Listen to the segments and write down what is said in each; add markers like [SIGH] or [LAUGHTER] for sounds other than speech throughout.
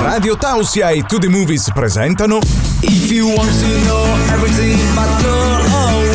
Radio Tausia e To The Movies presentano If you want to know everything about girl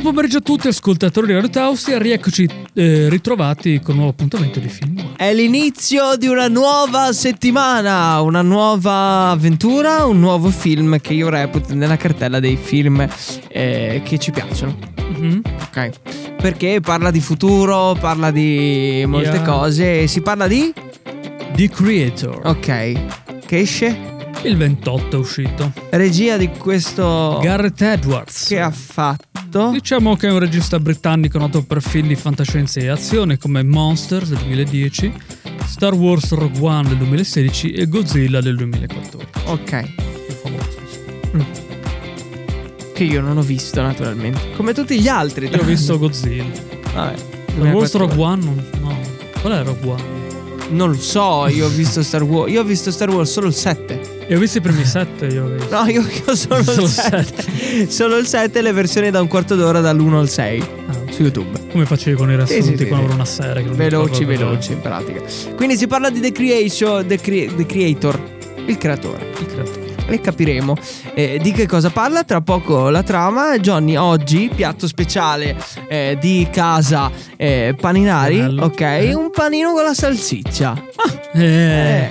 Buon pomeriggio a tutti ascoltatori di Radio Tausia, rieccoci eh, ritrovati con un nuovo appuntamento di film. È l'inizio di una nuova settimana, una nuova avventura, un nuovo film che io reputo nella cartella dei film eh, che ci piacciono. Mhm. Ok. Perché parla di futuro, parla di molte Yeah. cose. Si parla di. The Creator, Ok. Che esce? il 28 è uscito. Regia di questo. Garrett Edwards. che ha fatto. Diciamo che è un regista britannico noto per film di fantascienza e azione come Monsters del 2010, Star Wars Rogue One del 2016 e Godzilla del 2014. Ok. Più famoso, insomma. Che io non ho visto, naturalmente. Come tutti gli altri. Io ho visto Godzilla. Vabbè. Star Wars Rogue One? No. Qual è Rogue One? Non lo so, io ho visto Star Wars. Io ho visto Star Wars solo il 7. Io ho visto i primi sette, io. No, io, io solo, Solo il il 7. [LAUGHS] Solo il 7 e le versioni da un quarto d'ora dall'1 al 6 Ah, su YouTube. Come facevi con i riassunti Sì, sì, sì, quando sì. una serie? Veloci, veloci in pratica. Quindi si parla di The Creation, The, Crea- The Creator, il creatore. Il creatore. E capiremo eh, di che cosa parla tra poco la trama. Johnny, oggi, piatto speciale eh, di casa eh, Paninari, Bello. ok? Eh. Un panino con la salsiccia. Eh, Eh,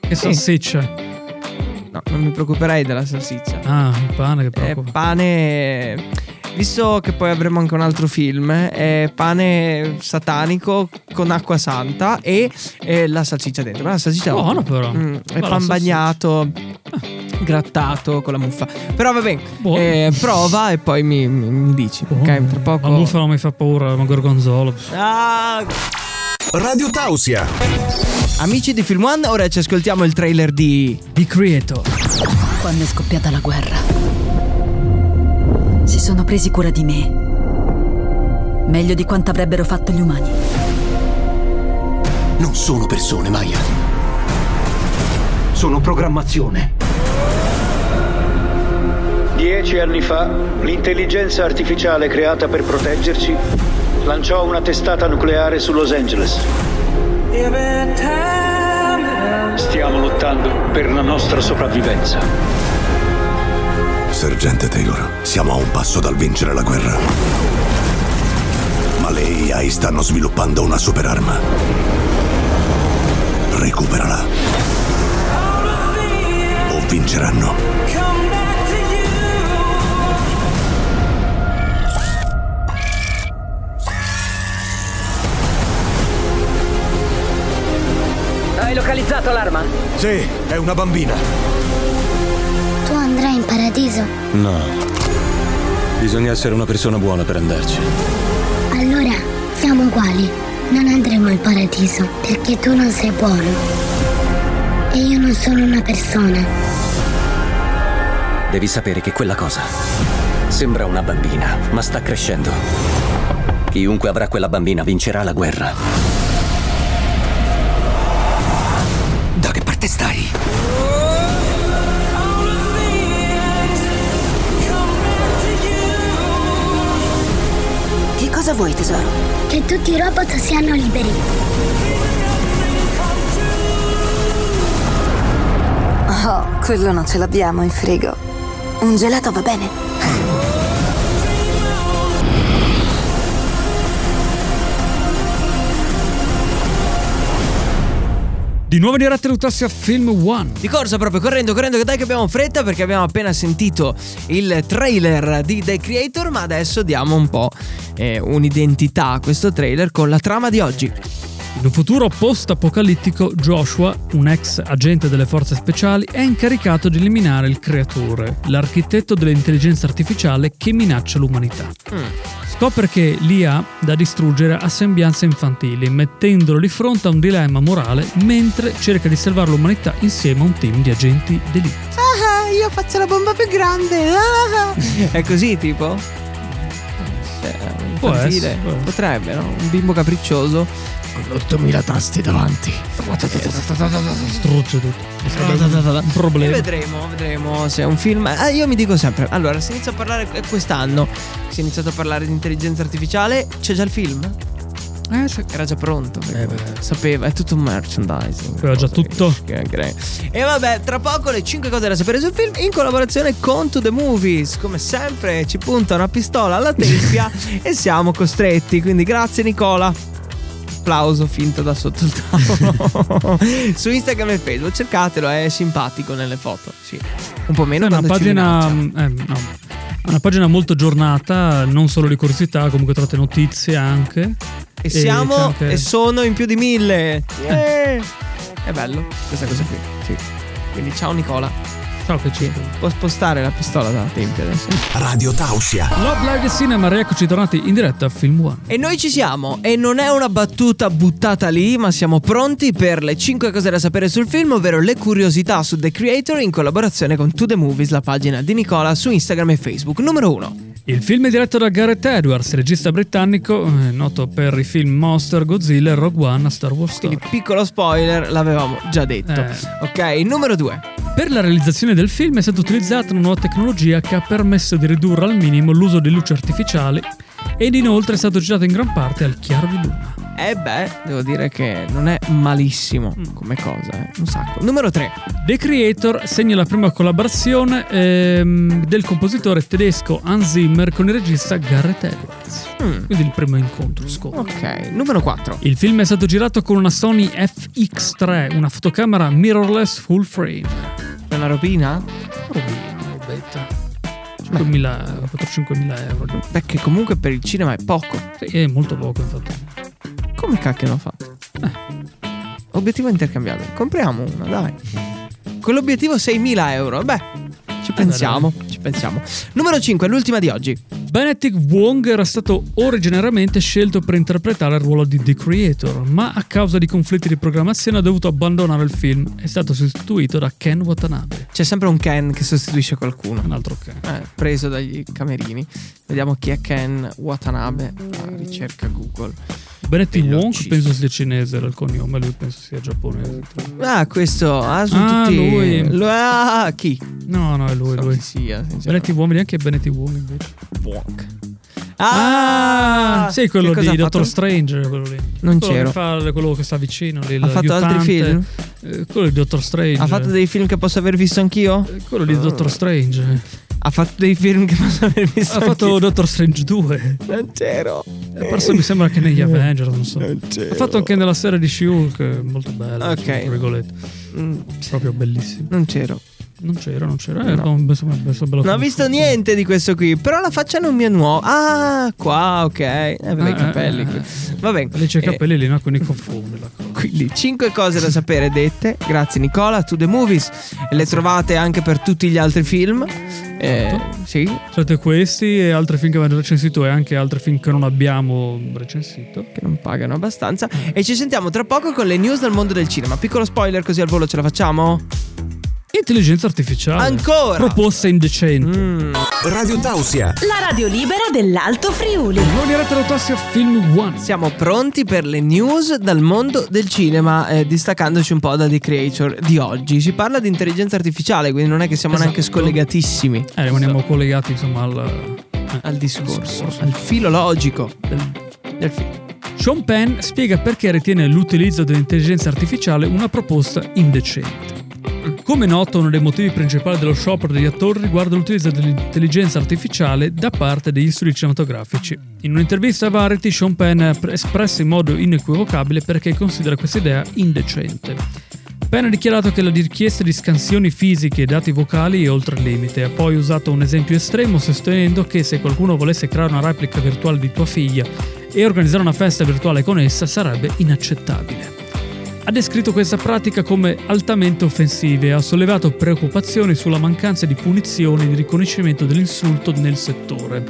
che salsiccia. No, non mi preoccuperei della salsiccia. Ah, il pane che È preoccupa. pane. Visto che poi avremo anche un altro film, è pane satanico con acqua santa e, e la salsiccia dentro. Ma la salsiccia Buono però. Mm, è pan bagnato, grattato con la muffa. Però va bene, eh, prova e poi mi, mi- mi dici. Buono. Ok, tra poco. La bufala mi fa paura, ma gorgonzolo. Ah, Radio Tausia. Amici di Film One, ora ci ascoltiamo il trailer di. The Creator. Quando è scoppiata la guerra, si sono presi cura di me. Meglio di quanto avrebbero fatto gli umani. Non sono persone, Maya. Sono programmazione. Dieci anni fa, l'intelligenza artificiale creata per proteggerci lanciò una testata nucleare su Los Angeles. Stiamo lottando per la nostra sopravvivenza. Sergente Taylor, siamo a un passo dal vincere la guerra. Ma le AI stanno sviluppando una superarma. Recuperala. O vinceranno. Sì, è una bambina. Tu andrai in paradiso? No. Bisogna essere una persona buona per andarci. Allora siamo uguali. Non andremo in paradiso perché tu non sei buono. E io non sono una persona. Devi sapere che quella cosa sembra una bambina, ma sta crescendo. Chiunque avrà quella bambina vincerà la guerra. Vuoi, tesoro? Che tutti i robot siano liberi. Oh, quello non ce l'abbiamo in frigo. Un gelato va bene. Di nuovo in diretta Lutassia Film One. Di corsa proprio, correndo, correndo, che dai che abbiamo fretta perché abbiamo appena sentito il trailer di The Creator, ma adesso diamo un po' eh, un'identità a questo trailer con la trama di oggi. In un futuro post-apocalittico, Joshua, un ex agente delle forze speciali, è incaricato di eliminare il creatore, l'architetto dell'intelligenza artificiale che minaccia l'umanità. Scopre che l'IA da distruggere ha sembianze infantili, mettendolo di fronte a un dilemma morale mentre cerca di salvare l'umanità insieme a un team di agenti d'elite. Ah, io faccio la bomba più grande. Ah. È così tipo? Può infantile. essere, può essere. Potrebbe, no? Un bimbo capriccioso con 8000 tasti davanti. Strugge tutto. Sarebbe un E problema. vedremo, vedremo se è un film. Ah, io mi dico sempre: allora, si inizia a parlare quest'anno. Si è iniziato a parlare di intelligenza artificiale. C'è già il film? Eh. Era già pronto. perché Eh. Sapeva, è tutto un merchandising. Aveva già tutto. che- che- E vabbè, tra poco le 5 cose da sapere sul film in collaborazione con To The Movies. Come sempre ci punta una pistola alla tempia [LAUGHS] e siamo costretti. Quindi grazie Nicola. Applauso finto da sotto il tavolo. [LAUGHS] Su Instagram e Facebook cercatelo, è simpatico nelle foto. Sì. Un po' meno È una pagina, eh, no. È una pagina molto aggiornata, non solo di curiosità, comunque trovate notizie anche. E siamo e sono in più di mille. Yeah. È bello questa cosa qui. Sì. Quindi ciao Nicola. Ciao che ci Può spostare la pistola dalla tempia adesso. Radio Tausia. Love Live Cinema, rieccoci tornati in diretta a Film One. E noi ci siamo. E non è una battuta buttata lì, ma siamo pronti per le 5 cose da sapere sul film, ovvero le curiosità su The Creator in collaborazione con To The Movies, la pagina di Nicola su Instagram e Facebook. Numero 1. Il film è diretto da Gareth Edwards, regista britannico, eh, noto per i film Monster, Godzilla e Rogue One a Star Wars Story. Quindi piccolo spoiler, l'avevamo già detto. Eh. Ok, numero 2. Per la realizzazione del film è stata utilizzata una nuova tecnologia che ha permesso di ridurre al minimo l'uso di luci artificiali ed inoltre è stato girato in gran parte al chiaro di luna. E beh, devo dire che non è malissimo come cosa, eh. un sacco. Numero 3. The Creator segna la prima collaborazione ehm, del compositore tedesco Hans Zimmer con il regista Gareth Edwards. Mm. Quindi il primo incontro scopo. Ok, numero 4. Il film è stato girato con una Sony FX3, una fotocamera mirrorless full frame. È una robina? Robina, robetta. 5.000, 4-5.000 euro. Perché comunque per il cinema è poco. Sì, è molto poco infatti. Come cacchio l'ho fatto? Obiettivo intercambiabile. Compriamo una, dai. Con l'obiettivo 6.000 euro. Beh, ci pensiamo, ci pensiamo. Numero 5, l'ultima di oggi. Benedict Wong era stato originariamente scelto per interpretare il ruolo di The Creator, ma a causa di conflitti di programmazione ha dovuto abbandonare il film. È stato sostituito da Ken Watanabe. C'è sempre un Ken che sostituisce qualcuno. Un altro Ken. Eh, preso dagli camerini. Vediamo chi è Ken Watanabe. La ricerca Google. Benedict Wong penso sia cinese era il cognome, lui penso sia giapponese. Ah, questo. Ah, sono Ah, tutti. lui. Lo- ah, chi? No, no, è lui, So lui. sia. Benedict Wong, neanche Benedict Wong invece. Wong. Ah, sì, quello di fatto? Doctor Strange, quello lì. Non quello c'ero. Che fa quello che sta vicino lì, Ha fatto altri film? Eh, quello di Doctor Strange. Ha fatto dei film che posso aver visto anch'io? Eh, Quello di Doctor Strange. Ha fatto dei film che posso aver visto Ha fatto anch'io? Doctor Strange 2. Non c'ero. È apparso mi sembra anche negli Avengers, non so. Non c'ero. Ha fatto anche nella serie di She-Hulk, molto bella. Ok. tra virgolette. Mm, Proprio bellissimo. Non c'ero. Non c'era, non c'era. Eh, No. no. penso- penso bello Non ho visto niente di questo qui. Però la faccia non mi è nuova. Ah, qua, ok. Eh, aveva i Eh, capelli. eh, qui. eh. Va bene. Lì c'è i Eh, capelli lì, no? Quindi confonde la cosa. Quindi 5 cose da sapere dette. Grazie Nicola, to the movies. Le trovate anche per tutti gli altri film. Eh, Esatto. sì, Siete questi e altri film che abbiamo recensito e anche altri film che non abbiamo recensito. che non pagano abbastanza. E ci sentiamo tra poco con le news dal mondo del cinema. Piccolo spoiler così al volo ce la facciamo? Intelligenza artificiale. Ancora? Proposta indecente. Mm. Radio Tausia. La radio libera dell'Alto Friuli. Nuova diretta Rotossia Film One. Siamo pronti per le news dal mondo del cinema, eh, distaccandoci un po' da The Creator di oggi. Si parla di intelligenza artificiale, quindi non è che siamo neanche Esatto. scollegatissimi Eh, rimaniamo collegati insomma al, al discorso, al filo logico del, del film. Sean Penn spiega perché ritiene l'utilizzo dell'intelligenza artificiale una proposta indecente. Come noto, uno dei motivi principali dello sciopero degli attori riguarda l'utilizzo dell'intelligenza artificiale da parte degli studi cinematografici. In un'intervista a Variety, Sean Penn ha espresso in modo inequivocabile perché considera questa idea indecente. Penn ha dichiarato che la richiesta di scansioni fisiche e dati vocali è oltre il limite. Ha poi usato un esempio estremo sostenendo che se qualcuno volesse creare una replica virtuale di tua figlia e organizzare una festa virtuale con essa sarebbe inaccettabile. Ha descritto questa pratica come altamente offensiva e ha sollevato preoccupazioni sulla mancanza di punizioni e di riconoscimento dell'insulto nel settore.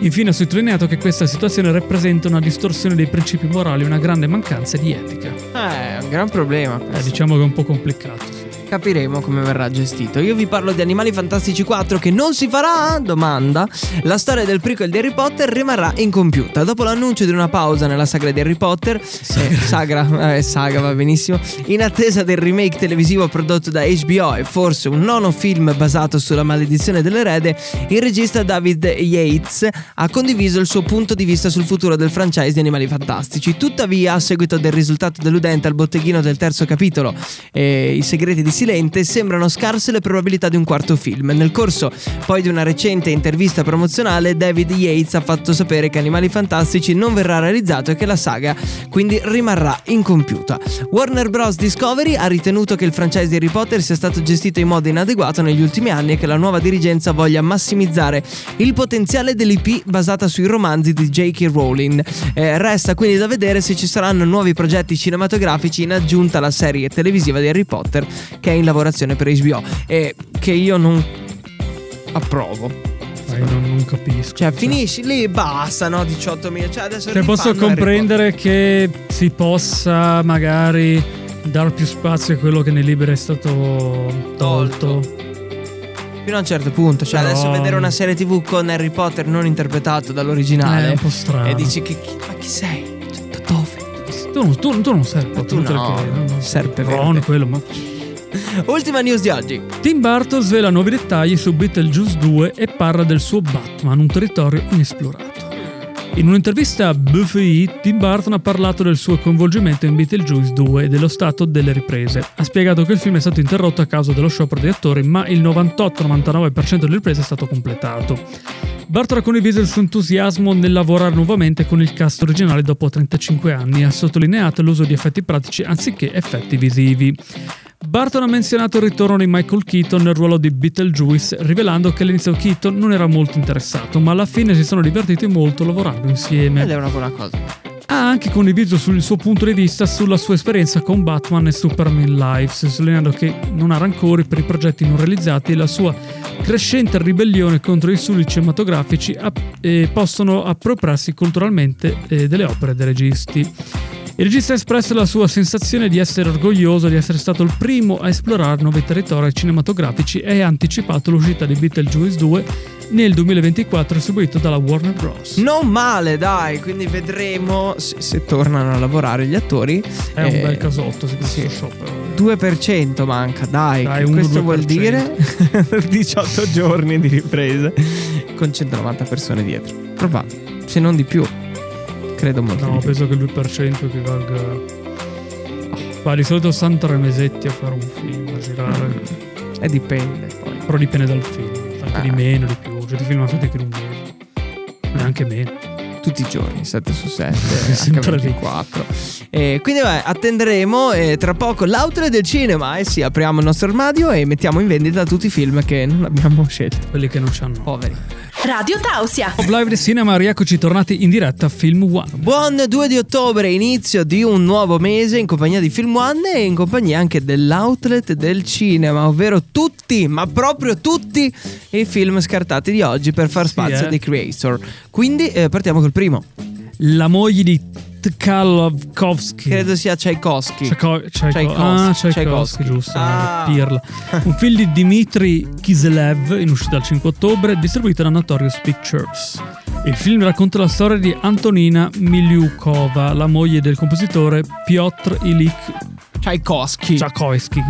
Infine ha sottolineato che questa situazione rappresenta una distorsione dei principi morali e una grande mancanza di etica. Eh, è un gran problema. Eh, diciamo che è un po' complicato. Capiremo come verrà gestito. Io vi parlo di Animali Fantastici 4 che non si farà? Domanda. La storia del prequel di Harry Potter rimarrà incompiuta. Dopo l'annuncio di una pausa nella saga di Harry Potter, eh, sagra, eh, saga va benissimo, in attesa del remake televisivo prodotto da HBO e forse un nono film basato sulla maledizione dell'erede, il regista David Yates ha condiviso il suo punto di vista sul futuro del franchise di Animali Fantastici. Tuttavia, a seguito del risultato deludente al botteghino del terzo capitolo, eh, I segreti di Silente, sembrano scarse le probabilità di un quarto film. Nel corso poi di una recente intervista promozionale, David Yates ha fatto sapere che Animali Fantastici non verrà realizzato e che la saga quindi rimarrà incompiuta. Warner Bros. Discovery ha ritenuto che il franchise di Harry Potter sia stato gestito in modo inadeguato negli ultimi anni e che la nuova dirigenza voglia massimizzare il potenziale dell'IP basata sui romanzi di J.K. Rowling. Eh, resta quindi da vedere se ci saranno nuovi progetti cinematografici in aggiunta alla serie televisiva di Harry Potter che è in lavorazione per HBO e che io non approvo. Dai, non, non capisco. Cioè, finisci lì e basta, no? 18.000. Cioè, adesso Cioè, posso comprendere che si possa magari dar più spazio a quello che nei libri è stato tolto. Potter. Fino a un certo punto. Cioè, Però- adesso vedere una serie TV con Harry Potter non interpretato dall'originale. Eh, è un po' strano. E dici che. chi- ma chi sei? Cioè, da dove? Tu, non- tu- tu non Potter, Tu inutile no, che- no, no. serpe Ron, verde. quello, ma... [LAUGHS] Ultima news di oggi. Tim Burton svela nuovi dettagli su Beetlejuice 2 e parla del suo Batman, un territorio inesplorato. In un'intervista a BFI, Tim Burton ha parlato del suo coinvolgimento in Beetlejuice 2 e dello stato delle riprese. Ha spiegato che il film è stato interrotto a causa dello sciopero degli attori, ma il 98-99% delle riprese è stato completato. Burton ha condiviso il suo entusiasmo nel lavorare nuovamente con il cast originale dopo 35 anni e ha sottolineato l'uso di effetti pratici anziché effetti visivi. Barton ha menzionato il ritorno di Michael Keaton nel ruolo di Beetlejuice, rivelando che all'inizio Keaton non era molto interessato, ma alla fine si sono divertiti molto lavorando insieme. Ed è una buona cosa. Ha anche condiviso sul suo punto di vista sulla sua esperienza con Batman e Superman Lives, sottolineando che non ha rancori per i progetti non realizzati e la sua crescente ribellione contro i studi cinematografici possono appropriarsi culturalmente eh, delle opere dei registi. Il regista ha espresso la sua sensazione di essere orgoglioso di essere stato il primo a esplorare nuovi territori cinematografici e ha anticipato l'uscita di Beetlejuice 2 nel 2024 distribuito dalla Warner Bros. Non male, dai. Quindi vedremo se, se tornano a lavorare gli attori. È un Eh, bel casotto se questo sì. sciopero. 2% manca, dai. Dai, questo 2%. vuol dire [LAUGHS] 18 giorni di riprese con 190 persone dietro. Probabile, se non di più. Credo molto. No, di più. penso che il 2% equivalga... Ma di solito stanno tre mesetti a fare un film, a girare. E dipende poi. Però dipende dal film. Anche di Ah. meno, di più. Di film fatti che mese. Neanche meno. Tutti i giorni, 7 su 7, [LAUGHS] Sempre lì. H24. E quindi vabbè, attenderemo eh, tra poco l'outlet del cinema. E sì, apriamo il nostro armadio e mettiamo in vendita tutti i film che non abbiamo scelto. Quelli che non c'hanno. Poveri. Radio Tausia. Live del cinema, rieccoci tornati in diretta a Film One. Buon 2 di ottobre, inizio di un nuovo mese in compagnia di Film One e in compagnia anche dell'outlet del cinema, ovvero tutti, ma proprio tutti i film scartati di oggi per far spazio eh. dei creator. Quindi eh, partiamo col primo. La moglie di Tkalovkovsky. Credo sia Tchaikovsky. Tchaiko- Tchaiko- Tchaikovsky. ah, Tchaikovsky, Tchaikovsky. giusto. Ah. Pirla. Un film di Dmitry Kiselev in uscita il 5 ottobre, distribuito da Notorious Pictures. Il film racconta la storia di Antonina Miliukova, la moglie del compositore Piotr Ilik Tchaikovsky. Tchaikovsky.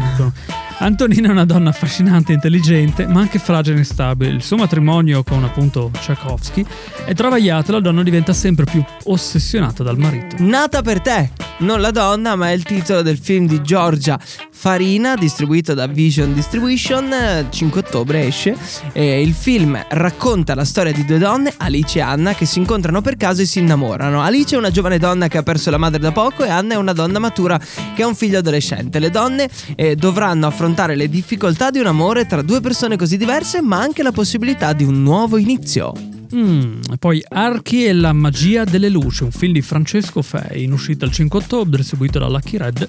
Antonina è una donna affascinante intelligente, ma anche fragile e instabile. Il suo matrimonio con appunto Tchaikovsky è travagliato e la donna diventa sempre più ossessionata dal marito. Nata per te, non la donna, ma è il titolo del film di Giorgia Farina, distribuito da Vision Distribution. eh, 5 ottobre esce. E il film racconta la storia di due donne, Alice e Anna, che si incontrano per caso e si innamorano. Alice è una giovane donna che ha perso la madre da poco e Anna è una donna matura che ha un figlio adolescente. Le donne eh, dovranno affrontare le difficoltà di un amore tra due persone così diverse, ma anche la possibilità di un nuovo inizio. Mm, poi Archi e la magia delle luci, un film di Francesco Fei, in uscita il 5 ottobre, distribuito da Lucky Red.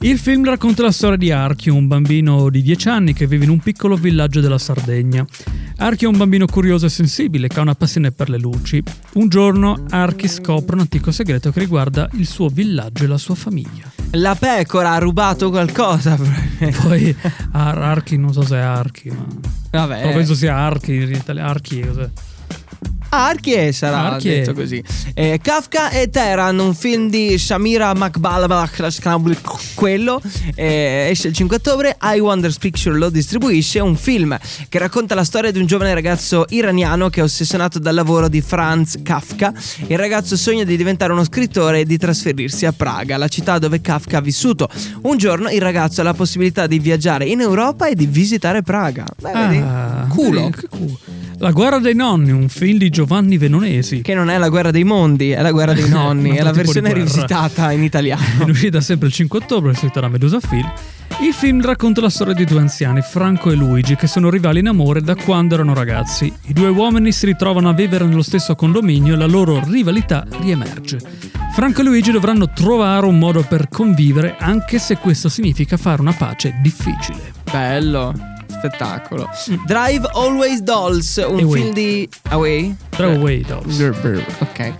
Il film racconta la storia di Archi, un bambino di 10 anni che vive in un piccolo villaggio della Sardegna. Archie è un bambino curioso e sensibile che ha una passione per le luci. Un giorno Archie scopre un antico segreto che riguarda il suo villaggio e la sua famiglia. La pecora ha rubato qualcosa. [LAUGHS] Poi Ar- Archie, non so se è Archie, ma Vabbè. però penso sia Archie in italiano. Archie, cos'è? Archie sarà Archie. detto così. Eh, Kafka e Teheran, un film di Shamira Makbalabak, quello eh, esce il 5 ottobre. I Wonders Picture lo distribuisce. Un film che racconta la storia di un giovane ragazzo iraniano che è ossessionato dal lavoro di Franz Kafka. Il ragazzo sogna di diventare uno scrittore e di trasferirsi a Praga, la città dove Kafka ha vissuto. Un giorno il ragazzo ha la possibilità di viaggiare in Europa e di visitare Praga. Beh, vedi? Ah, Culo. vedi, che culo. La guerra dei nonni, un film di Giovanni Venonesi. Che non è la guerra dei mondi, è la guerra dei [LAUGHS] nonni, è la versione rivisitata in italiano. In uscita sempre il 5 ottobre, scritto da Medusa Film. Il film racconta la storia di due anziani, Franco e Luigi, che sono rivali in amore da quando erano ragazzi. I due uomini si ritrovano a vivere nello stesso condominio e la loro rivalità riemerge. Franco e Luigi dovranno trovare un modo per convivere, anche se questo significa fare una pace difficile. Bello, spettacolo. Drive Always Dolls, un Away. film di Away. Drive Away Dolls. Ok.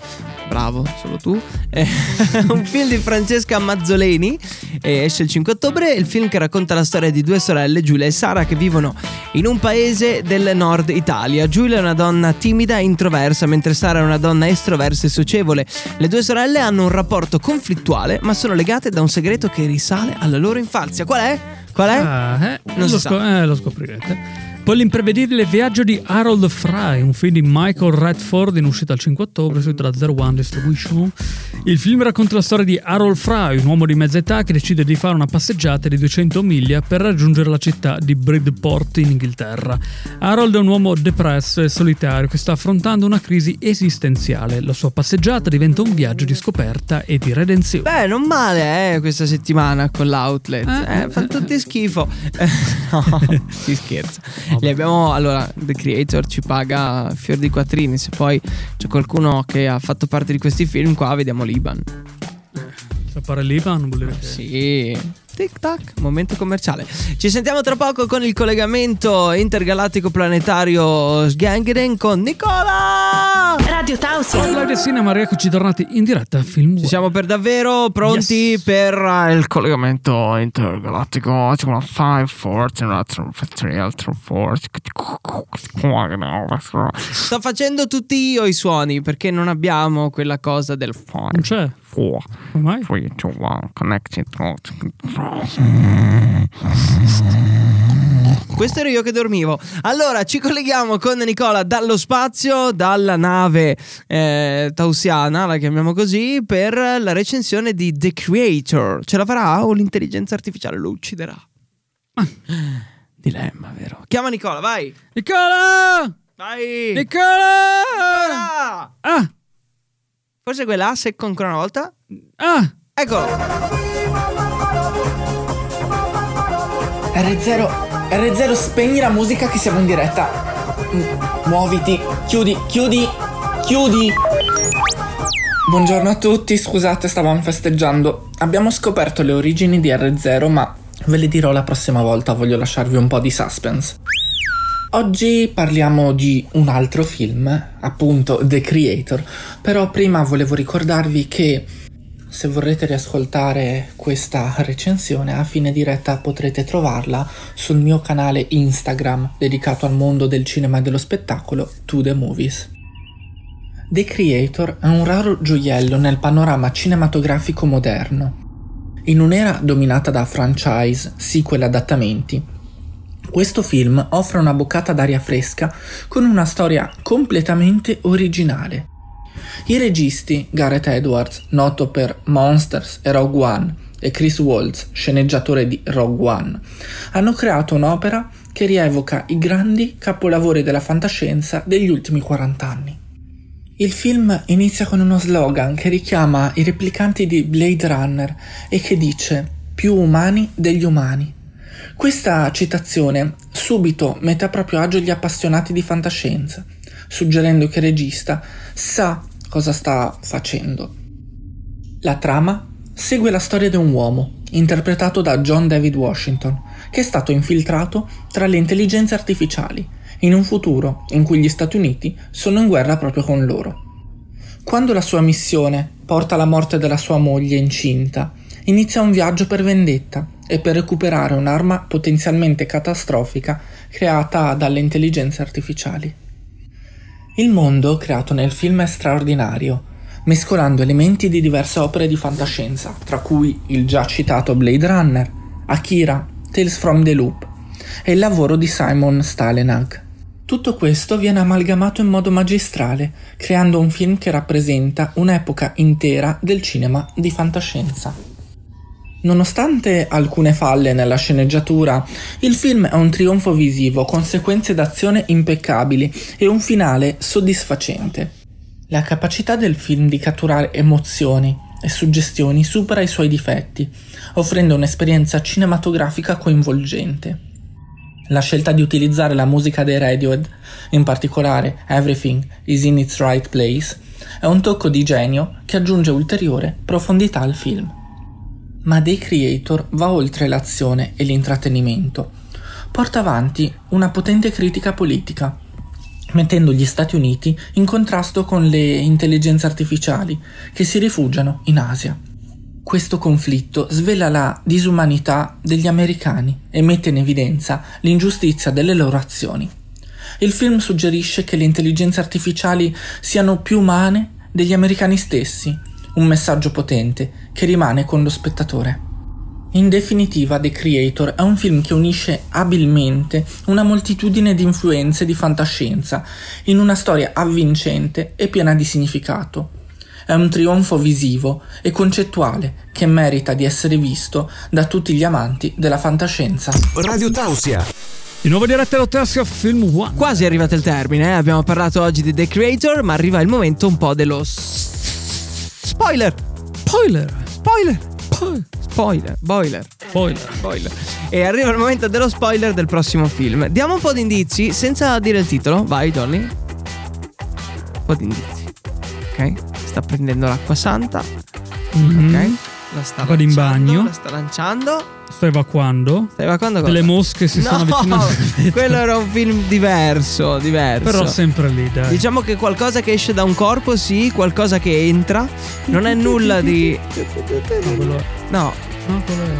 Bravo, solo tu. Eh, [LAUGHS] un film di Francesca Mazzoleni. eh, esce il 5 ottobre. Il film che racconta la storia di due sorelle, Giulia e Sara, che vivono in un paese del nord Italia. Giulia è una donna timida e introversa, mentre Sara è una donna estroversa e socievole. Le due sorelle hanno un rapporto conflittuale, ma sono legate da un segreto che risale alla loro infanzia. Qual è? Qual è? Ah, eh, Non lo, sa. scop- eh, lo scoprirete. Poi l'imprevedibile viaggio di Harold Fry, un film di Michael Redford in uscita il 5 ottobre, da Zero One Distribution. Il film racconta la storia di Harold Fry, un uomo di mezza età che decide di fare una passeggiata di 200 miglia per raggiungere la città di Bridport in Inghilterra. Harold è un uomo depresso e solitario che sta affrontando una crisi esistenziale. La sua passeggiata diventa un viaggio di scoperta e di redenzione. Beh, non male eh, questa settimana con l'outlet. Eh, Eh, fa tutti schifo. Eh, [LAUGHS] no, [LAUGHS] si scherza. Li abbiamo, allora, The Creator ci paga fior di quattrini. Se poi c'è qualcuno che ha fatto parte di questi film, qua vediamo l'Iban. Sapere l'Ivan vuol dire che- Sì. Tic tac, momento commerciale. Ci sentiamo tra poco con il collegamento intergalattico planetario Sgangeren con Nicola! Radio Tausia. Del cinema, rieccoci tornati in diretta a Film Ci siamo per davvero pronti Yes. per eh, il collegamento intergalattico. 5, 4, 3, 4. Sto facendo tutti io i suoni perché non abbiamo quella cosa del Non 5, c'è. 4, Come mai? 3, 2, 1, connected. Questo ero io che dormivo. Allora, ci colleghiamo con Nicola dallo spazio, dalla nave eh, tausiana, la chiamiamo così, per la recensione di The Creator. Ce la farà o l'intelligenza artificiale lo ucciderà? [LAUGHS] Dilemma, vero? Chiama Nicola, vai! Nicola! Vai! Nicola! Nicola! Ah! Forse quella secco ancora una volta? Ah! Eccolo! R0, R0, spegni la musica che siamo in diretta. Mm, Muoviti, chiudi, chiudi, chiudi. Buongiorno a tutti, scusate, stavamo festeggiando. Abbiamo scoperto le origini di R0, ma ve le dirò la prossima volta, voglio lasciarvi un po' di suspense. Oggi parliamo di un altro film, appunto The Creator, però prima volevo ricordarvi che se vorrete riascoltare questa recensione a fine diretta potrete trovarla sul mio canale Instagram dedicato al mondo del cinema e dello spettacolo To The Movies. The Creator è un raro gioiello nel panorama cinematografico moderno. In un'era dominata da franchise, sequel e adattamenti, questo film offre una boccata d'aria fresca con una storia completamente originale. I registi Gareth Edwards, noto per Monsters e Rogue One, e Chris Waltz, sceneggiatore di Rogue One, hanno creato un'opera che rievoca i grandi capolavori della fantascienza degli ultimi 40 anni. Il film inizia con uno slogan che richiama i replicanti di Blade Runner e che dice più umani degli umani. Questa citazione subito mette a proprio agio gli appassionati di fantascienza, suggerendo che il regista sa cosa sta facendo. La trama segue la storia di un uomo, interpretato da John David Washington, che è stato infiltrato tra le intelligenze artificiali in un futuro in cui gli Stati Uniti sono in guerra proprio con loro. Quando la sua missione porta alla morte della sua moglie incinta, inizia un viaggio per vendetta e per recuperare un'arma potenzialmente catastrofica creata dalle intelligenze artificiali. Il mondo creato nel film è straordinario, mescolando elementi di diverse opere di fantascienza, tra cui il già citato Blade Runner, Akira, Tales from the Loop e il lavoro di Simon Stalenhag. Tutto questo viene amalgamato in modo magistrale, creando un film che rappresenta un'epoca intera del cinema di fantascienza. Nonostante alcune falle nella sceneggiatura, il film è un trionfo visivo con sequenze d'azione impeccabili e un finale soddisfacente. La capacità del film di catturare emozioni e suggestioni supera i suoi difetti, offrendo un'esperienza cinematografica coinvolgente. La scelta di utilizzare la musica dei Radiohead, in particolare Everything is in its right place, è un tocco di genio che aggiunge ulteriore profondità al film. Ma The Creator va oltre l'azione e l'intrattenimento. Porta avanti una potente critica politica, mettendo gli Stati Uniti in contrasto con le intelligenze artificiali che si rifugiano in Asia. Questo conflitto svela la disumanità degli americani e mette in evidenza l'ingiustizia delle loro azioni. Il film suggerisce che le intelligenze artificiali siano più umane degli americani stessi, un messaggio potente che rimane con lo spettatore. In definitiva, The Creator è un film che unisce abilmente una moltitudine di influenze di fantascienza in una storia avvincente e piena di significato. È un trionfo visivo e concettuale che merita di essere visto da tutti gli amanti della fantascienza. Radio Tausia. Di nuovo diretta all'Otassia Film One. Quasi è arrivato il termine, eh? abbiamo parlato oggi di The Creator, ma arriva il momento un po' dello s- spoiler. Spoiler. Spoiler. Spoiler, boiler. Spoiler. Spoiler. E arriva il momento dello spoiler del prossimo film. Diamo un po' di indizi senza dire il titolo. Vai, Johnny. Un po' di indizi. Ok? Sta prendendo l'acqua santa. Mhm. Ok? La sta Vado in lanciando, bagno. La sta lanciando. Sto evacuando. Stai evacuando cosa? Delle mosche si stanno no, avvicinando. [LAUGHS] quello era un film diverso, diverso. Però sempre lì, dai. Diciamo che qualcosa che esce da un corpo, sì, qualcosa che entra. Non è nulla di. No, quello- No. quello è-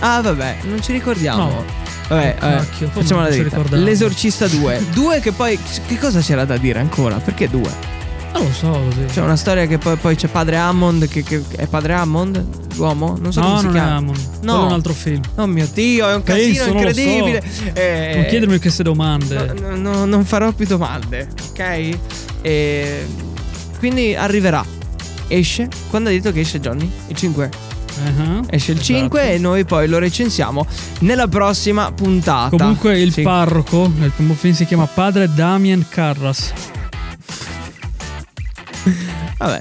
Ah, vabbè, non ci ricordiamo. No. Vabbè, eh, facciamo la ricordavo? L'esorcista 2. 2 che poi. Che cosa c'era da dire ancora? Perché 2? Non lo so così. C'è una storia che poi, poi c'è padre Hammond. Che, che- è padre Hammond? L'uomo? Non so no, come si non è chiama. Hammond. No. Quello è un altro film. Oh mio dio, è un casino Penso, non so. incredibile. Eh, Non chiedermi queste domande. No, no, non farò più domande, ok? E quindi arriverà. Esce. Quando ha detto che esce Johnny? Il 5. Uh-huh. Esce il Esatto. 5 e noi poi lo recensiamo nella prossima puntata. Comunque il Sì. parroco nel primo film si chiama padre Damien Carras. Vabbè.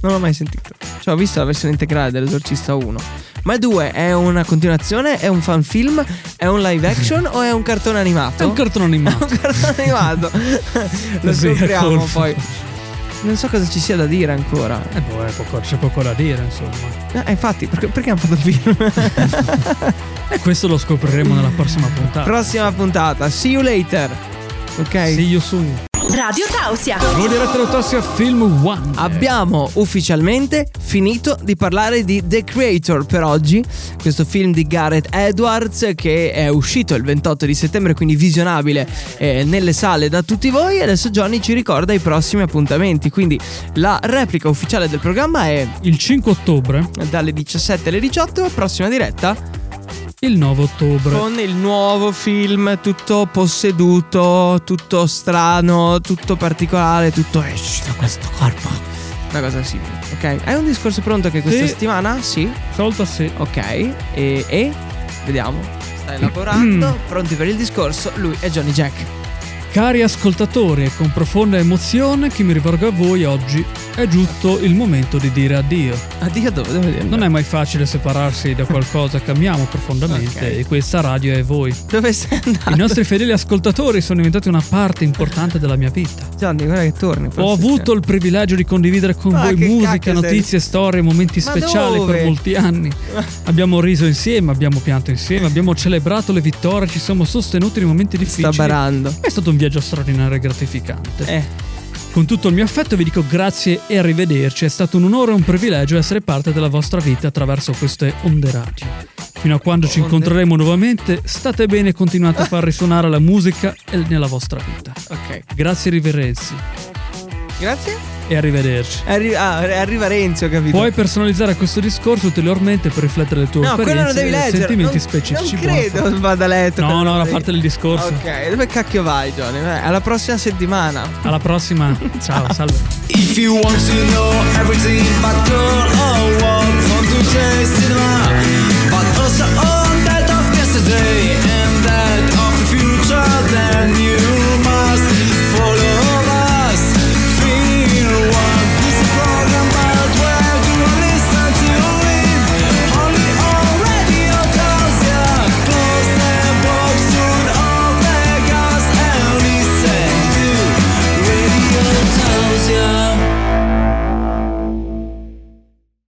Non l'ho mai sentito. Cioè, ho visto la versione integrale dell'Esorcista 1. Ma 2 è una continuazione? È un fan film? È un live action o è un cartone animato? È un cartone È animato. un cartone animato. [LAUGHS] Lo è scopriamo poi. Non so cosa ci sia da dire ancora. Eh, boh, è poco- c'è poco da dire, insomma. Eh, infatti, perché, perché hanno fatto il film? E [LAUGHS] questo lo scopriremo nella prossima puntata. Prossima puntata. See you later. Ok. See you soon. Radio Tausia. Nuovo diretta all'Otassia Film One. Abbiamo ufficialmente finito di parlare di The Creator per oggi, questo film di Gareth Edwards che è uscito il 28 di settembre, quindi visionabile eh, nelle sale da tutti voi. E adesso Johnny ci ricorda i prossimi appuntamenti. Quindi la replica ufficiale del programma è Il 5 ottobre, dalle 17 alle 18, prossima diretta il 9 ottobre. con il nuovo film tutto posseduto, tutto strano, tutto particolare, tutto esci da questo corpo. Una cosa simile, ok? Hai un discorso pronto che questa Sì. settimana? Sì. Stavolta sì. Ok. E, e? vediamo. Stai elaborando. [CLEARS THROAT] Pronti per il discorso? Lui è Johnny Jack. Cari ascoltatori, con profonda emozione che mi rivolgo a voi oggi, è giunto il momento di dire addio. Addio dove? Dove devi Non è mai facile separarsi da qualcosa che amiamo profondamente Ok. e questa radio è voi. Dove sei andato? I nostri fedeli ascoltatori sono diventati una parte importante della mia vita. Gianni, guarda che torni. Ho avuto il privilegio di condividere con Ma voi musica, cacchio sei? notizie, storie, momenti Ma speciali dove? per molti anni. [LAUGHS] Abbiamo riso insieme, abbiamo pianto insieme, abbiamo celebrato le vittorie, ci siamo sostenuti nei momenti difficili. barando. È stato un viaggio straordinario e gratificante. Eh. Con tutto il mio affetto vi dico grazie e arrivederci. È stato un onore e un privilegio essere parte della vostra vita attraverso queste onde radio. Fino a quando ci incontreremo nuovamente, state bene e continuate a far risuonare la musica e- nella vostra vita. Ok. Grazie riverenzi Grazie. E arrivederci. Arri- ah, arriva Renzi, ho capito. Puoi personalizzare questo discorso ulteriormente per riflettere le tue No, quello non esperienze devi e leggere. sentimenti non, specifici. Non credo vada letto. No, no, la parte del discorso. Ok, dove cacchio vai, Johnny? Alla prossima settimana. Alla prossima. [LAUGHS] Ciao, salve. If you want to know everything about girl or what, come to say cinema.